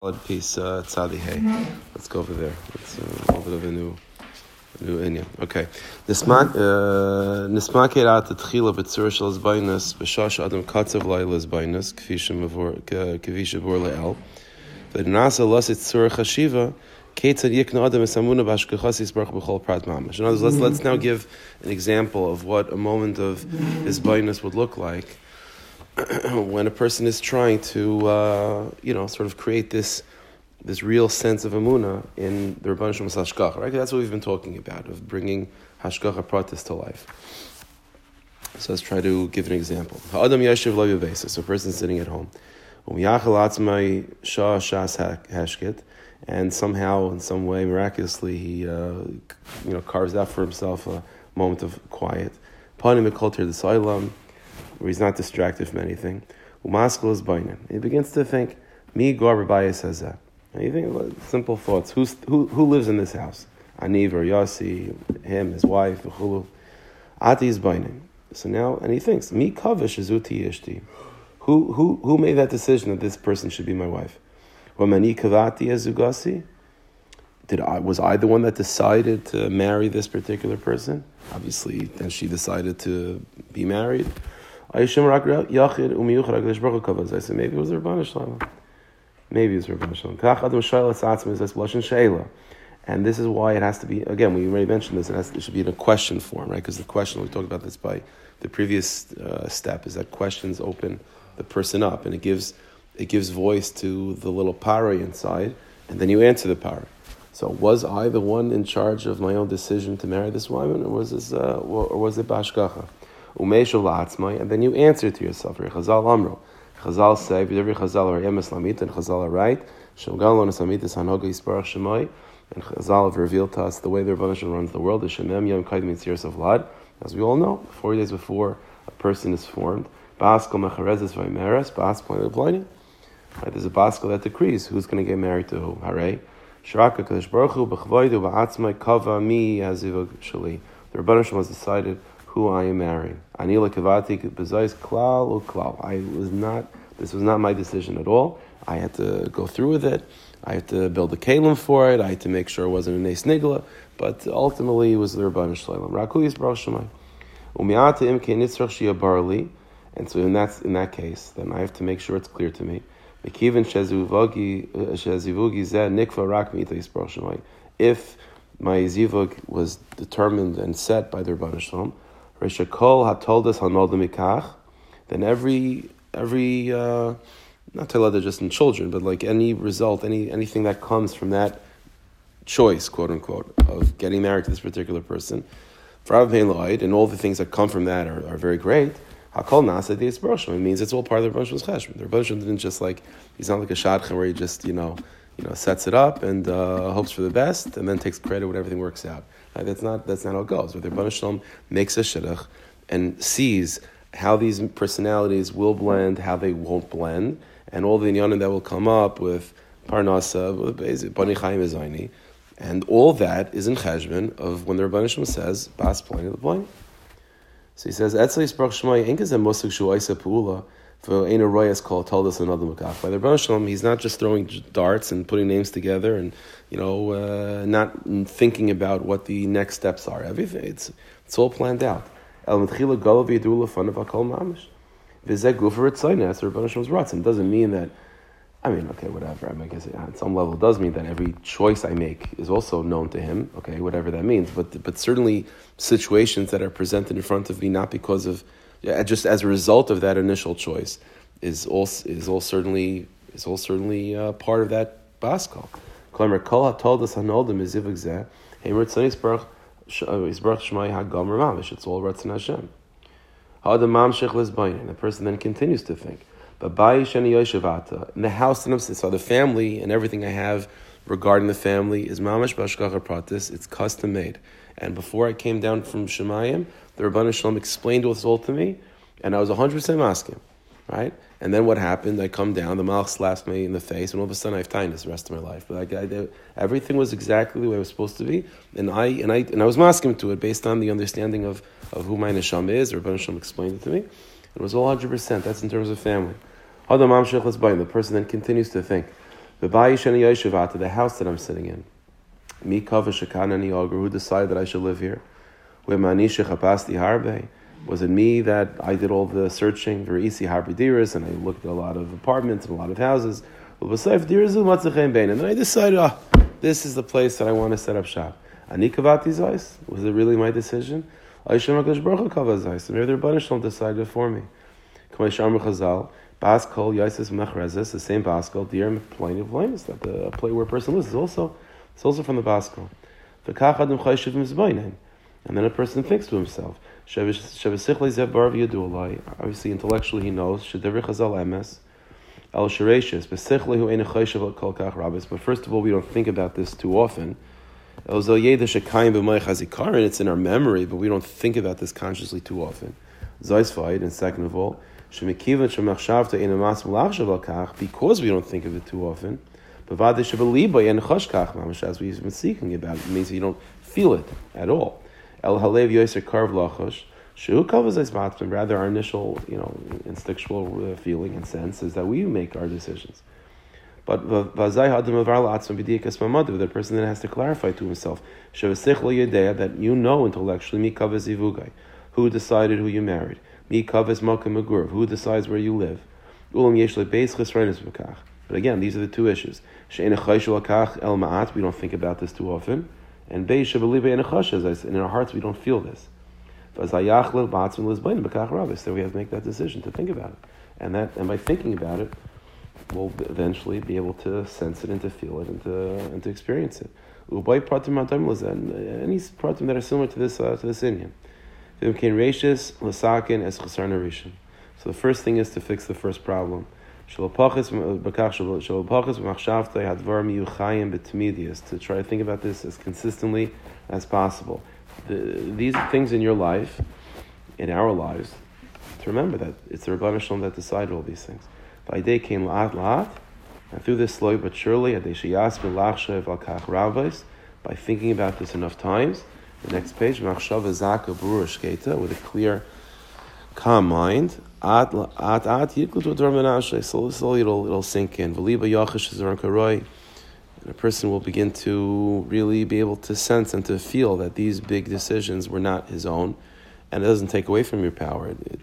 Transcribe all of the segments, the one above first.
Solid piece, uh, Tzadi Hey. Let's go over there. It's uh, a little bit of a new, new Inyan. Okay. Nismak erat tchila b'tzur shel zbainus b'shash adam katzav laila zbainus shemavor kvi shabor le'el. V'nasa lasit tzur chashiva ketzad yikna adam esamuna b'ashkechas yisbarach b'chol prat mamash. In other words, let's, let's now give an example of what a moment of his bainus would look like when a person is trying to, uh, you know, sort of create this this real sense of amuna in the Rabban Shem Hashgacha, right? That's what we've been talking about of bringing Hashgacha pratis to life. So let's try to give an example. Ha'adam yashiv lo. So a person sitting at home. And somehow, in some way, miraculously, he uh, you know carves out for himself a moment of quiet. Panim the where he's not distracted from anything. Umaskal is bainim. He begins to think, me gar says that. And you think simple thoughts. Who's, who, who lives in this house? Aniv or Yossi, him, his wife, Chulu. Ati is bainim. So now, and he thinks, me kavish azuti yishti. Who, who, who made that decision that this person should be my wife? Wamani azugasi? Did I, was I the one that decided to marry this particular person? Obviously, then she decided to be married. I said, maybe it was Rabban Shalom. Maybe it was Rabban Shalom. And this is why it has to be, again, we already mentioned this, it, has, it should be in a question form, right? Because the question, we talked about this by the previous uh, step, is that questions open the person up and it gives, it gives voice to the little para inside, and then you answer the para. So was I the one in charge of my own decision to marry this woman, or was, this, uh, or was it Bashgacha? and then you answer to yourself. Chazal Amro. Chazal say, every Chazal are emes lamit, and Chazal are right. Shemgal lo nesamit is hanoga yisparach shemoy. And Chazal have revealed to us the way the Rebbeinu runs the world. The Shemem Yom Kaid Mitzir of Lad. As we all know, four days before a person is formed. Baskal Mecherezes Vaymeres, Bas of blinding. Right, there's a Baskal that decrees who's going to get married to who. Hare. Shraka Kadosh Baruch Hu B'chvoidu Ba'atzmai Kava Mi Hazivag Shali. The Rebbeinu has decided who I am marrying. Anila kavati bezais klal klal. I was not. This was not my decision at all. I had to go through with it. I had to build a kalim for it. I had to make sure it wasn't a nesnigla. But ultimately, it was the Rabban Shalom. Rakuyis Baruch Umiata im nitzrach barley. And so in that in that case, then I have to make sure it's clear to me. Uh, if my zivug was determined and set by the Rabban Shalom, Rishakol had told us Hanol then every every uh, not other just in children, but like any result, any anything that comes from that choice, quote unquote, of getting married to this particular person, and all the things that come from that are, are very great. Hakol nasa It means it's all part of the Rosh cheshbon. The Rosh didn't just like he's not like a shadchan where he just you know you know sets it up and uh, hopes for the best and then takes credit when everything works out. That's not that's not how it goes. Where the Rebbeinu Shalom makes a shidduch and sees how these personalities will blend, how they won't blend, and all the inyanim that will come up with parnasa, with bani chaim ezaini, and all that is in cheshbon of when the Rebbeinu Shalom says bas of the point. So he says, "Etzli sprach shmai enkes a musik shu aisa puula." For Ein Royas called told us another Makaf. By the Rebbe Shalom, he's not just throwing darts and putting names together and you know uh, not thinking about what the next steps are. Everything it's it's all planned out. El Mitchila Golav Yedula Fun of Akol Mamish. Vizek Gufer Ritzayin. As the Ratzim doesn't mean that. I mean, okay, whatever. I, mean, I guess on some level it does mean that every choice I make is also known to him. Okay, whatever that means. But but certainly situations that are presented in front of me not because of just as a result of that initial choice, is all is all certainly is all certainly uh, part of that baskal. Klemer kol told us hanoldim is ivigzeh. Hey, Ritzanis baruch Yisbarach Shmai Hagomer Mamish. It's all Ratzon Hashem. Ha'adam Mamshech Lizbayin. The person then continues to think. But by Shani Yoshavata, in the house and so the family and everything I have regarding the family is Mamish Bashkacha Pratis. It's custom made. And before I came down from Shemayim, the Rabban Shalom explained what's all to me, and I was 100% asking, right? And then what happened? I come down, the Malach slaps me in the face, and all of a sudden I have tinnitus the rest of my life. But I, I, everything was exactly the way it was supposed to be, and I and I and I was masking to it based on the understanding of, of who my neshama is. The Rabban Shalom explained it to me. It was all 100%. That's in terms of family. The person then continues to think. The the house that I'm sitting in. Mi shakanani who decided that I should live here? harbe. Was it me that I did all the searching for isi harbe and I looked at a lot of apartments and a lot of houses? And then I decided, oh, this is the place that I want to set up shop. Ani kavati zais? Was it really my decision? Aishem HaKadosh Baruch Hu kavah Maybe the Rebbeinu Shalom decided for me. Kamei Shamar Chazal, Baskol Yaisis Mechrezes, the same Baskol, Dear Plane of Blames, that the play where a person lives is also, it's also from the Baskol. And then a person thinks to himself, Obviously, intellectually he knows, But first of all, we don't think about this too often. It's in our memory, but we don't think about this consciously too often. And second of all, because we don't think of it too often, as we've been speaking about, it means you don't feel it at all. Rather our initial, you know, instinctual uh, feeling and sense is that we make our decisions. But the person then has to clarify to himself that you know intellectually who decided who you married, who decides where you live. But again, these are the two issues. el maat. We don't think about this too often. And in our hearts we don't feel this. So we have to make that decision to think about it. And that and by thinking about it, we'll eventually be able to sense it and to feel it and to, and to experience it. And any pratim that are similar to this uh, to this inyan. So the first thing is to fix the first problem. Uh, to try to think about this as consistently as possible. The, these things in your life, in our lives, to remember that it's the Rabban Shalom that decided all these things. By day came la'at, and through this slowly but surely, by thinking about this enough times, the next page, Machshava Zaka Burashketa, with a clear, calm mind, at at at slowly, slowly it'll, it'll sink in. And a person will begin to really be able to sense and to feel that these big decisions were not his own, and it doesn't take away from your power. It, it,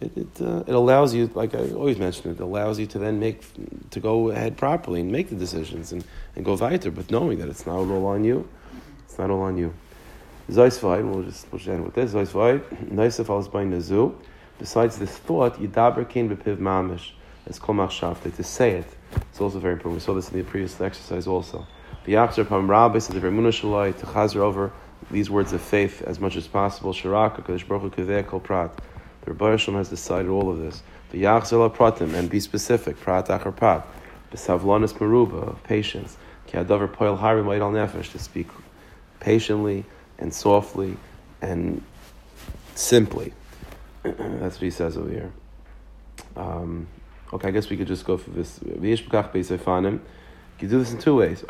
it, it, uh, it allows you, like I always mention, it allows you to then make, to go ahead properly and make the decisions and, and go weiter, but knowing that it's not all on you. It's not all on you. Zoisvai, we'll just, we'll with this. Zoisvai, Naisef al by Nazu. Besides this thought, Yidaber came bepiv mamish, as kol machshavte, to say it. It's also very important. We saw this in the previous exercise also. V'yachzer pam rabbis, the Vermuna Shalai, to chazer over these words of faith as much as possible. Shiraka, Kadosh Baruch Hu, Kol Prat. The Rebbe Hashem has decided all of this. The Yachzel pratim and be specific, prat achar prat. Besavlanis meruba, patience. Ki adavar poil harim al nefesh, to speak patiently and softly and simply. That's what he says over here. Um, okay, I guess we could just go for this. You can do this in two ways.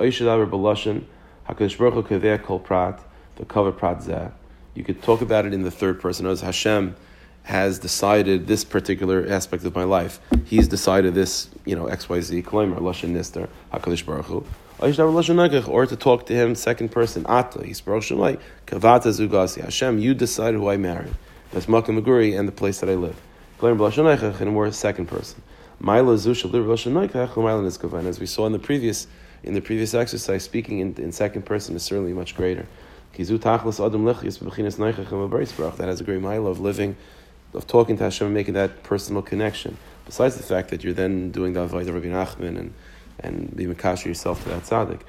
The cover prat zeh. You could talk about it in the third person as Hashem has decided this particular aspect of my life. He's decided this, you know, X, Y, Z, Kloimer, Lashon Nister, HaKadosh Baruch Hu. Oh, or to talk to him second person, Ata, he's Shemai, Kavata Zugasi, Hashem, you decide who I marry. That's Makam Maguri and the place that I live. And we're second person. As we saw in the previous, in the previous exercise, speaking in, in second person is certainly much greater. That has a great mile of living of talking to Hashem and making that personal connection. Besides the fact that you're then doing the Avodah Rabbi Nachman and and be makasher yourself to that tzaddik.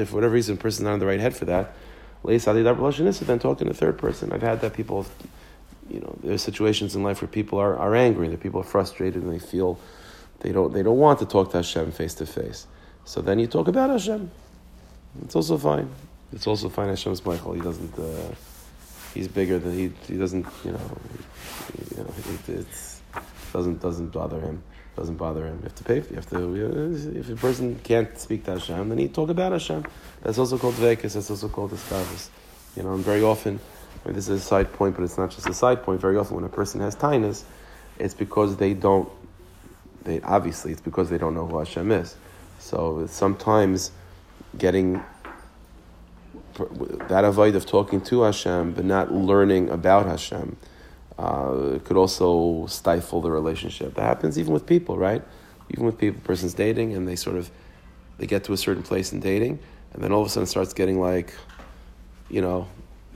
If for whatever reason a person's not on the right head for that, then talk in the third person. I've had that people, you know, there's situations in life where people are, are angry, that people are frustrated and they feel they don't they don't want to talk to Hashem face to face. So then you talk about Hashem. It's also fine. It's also fine. Hashem's Michael. He doesn't. Uh, he's bigger than he. He doesn't. You know. You know. It, doesn't doesn't bother him. Doesn't bother him. You have to pay. You have to. If a person can't speak to Hashem, then he talk about Hashem. That's also called vekas. That's also called discoveries. You know, and very often, I mean, this is a side point, but it's not just a side point. Very often, when a person has tinus, it's because they don't they obviously it's because they don't know who Hashem is. So sometimes getting that avoid of talking to Hashem but not learning about Hashem uh, could also stifle the relationship. That happens even with people, right? Even with people, person's dating and they sort of they get to a certain place in dating, and then all of a sudden it starts getting like, you know,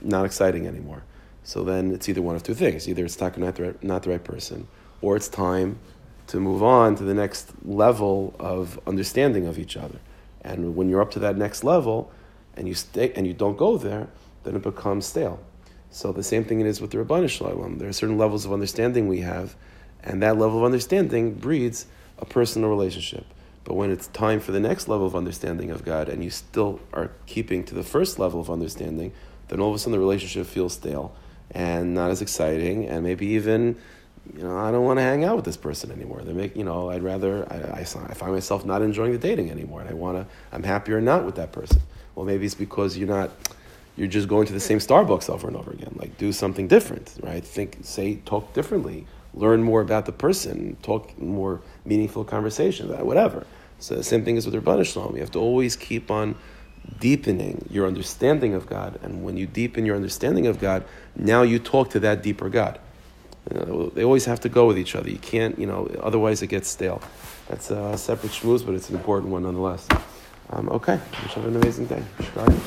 not exciting anymore. So then it's either one of two things: either it's not the right, not the right person, or it's time to move on to the next level of understanding of each other. And when you're up to that next level, and you stay and you don't go there, then it becomes stale. So the same thing it is with the Rabbanu Shalom. There are certain levels of understanding we have, and that level of understanding breeds a personal relationship. But when it's time for the next level of understanding of God, and you still are keeping to the first level of understanding, then all of a sudden the relationship feels stale and not as exciting, and maybe even, you know, I don't want to hang out with this person anymore. They make, you know, I'd rather, I, I, I find myself not enjoying the dating anymore, and I want to, I'm happier not with that person. Well, maybe it's because you're not, you're just going to the same Starbucks over and over again. Like, do something different, right? Think, say, talk differently, learn more about the person, talk more meaningful conversations, uh, whatever. So the same thing is with Rabban Shalom. You have to always keep on deepening your understanding of God. And when you deepen your understanding of God, now you talk to that deeper God. You know, they always have to go with each other. You can't, you know, otherwise it gets stale. That's a separate schmooze, but it's an important one nonetheless. Um, okay, you have an amazing day. Shkari.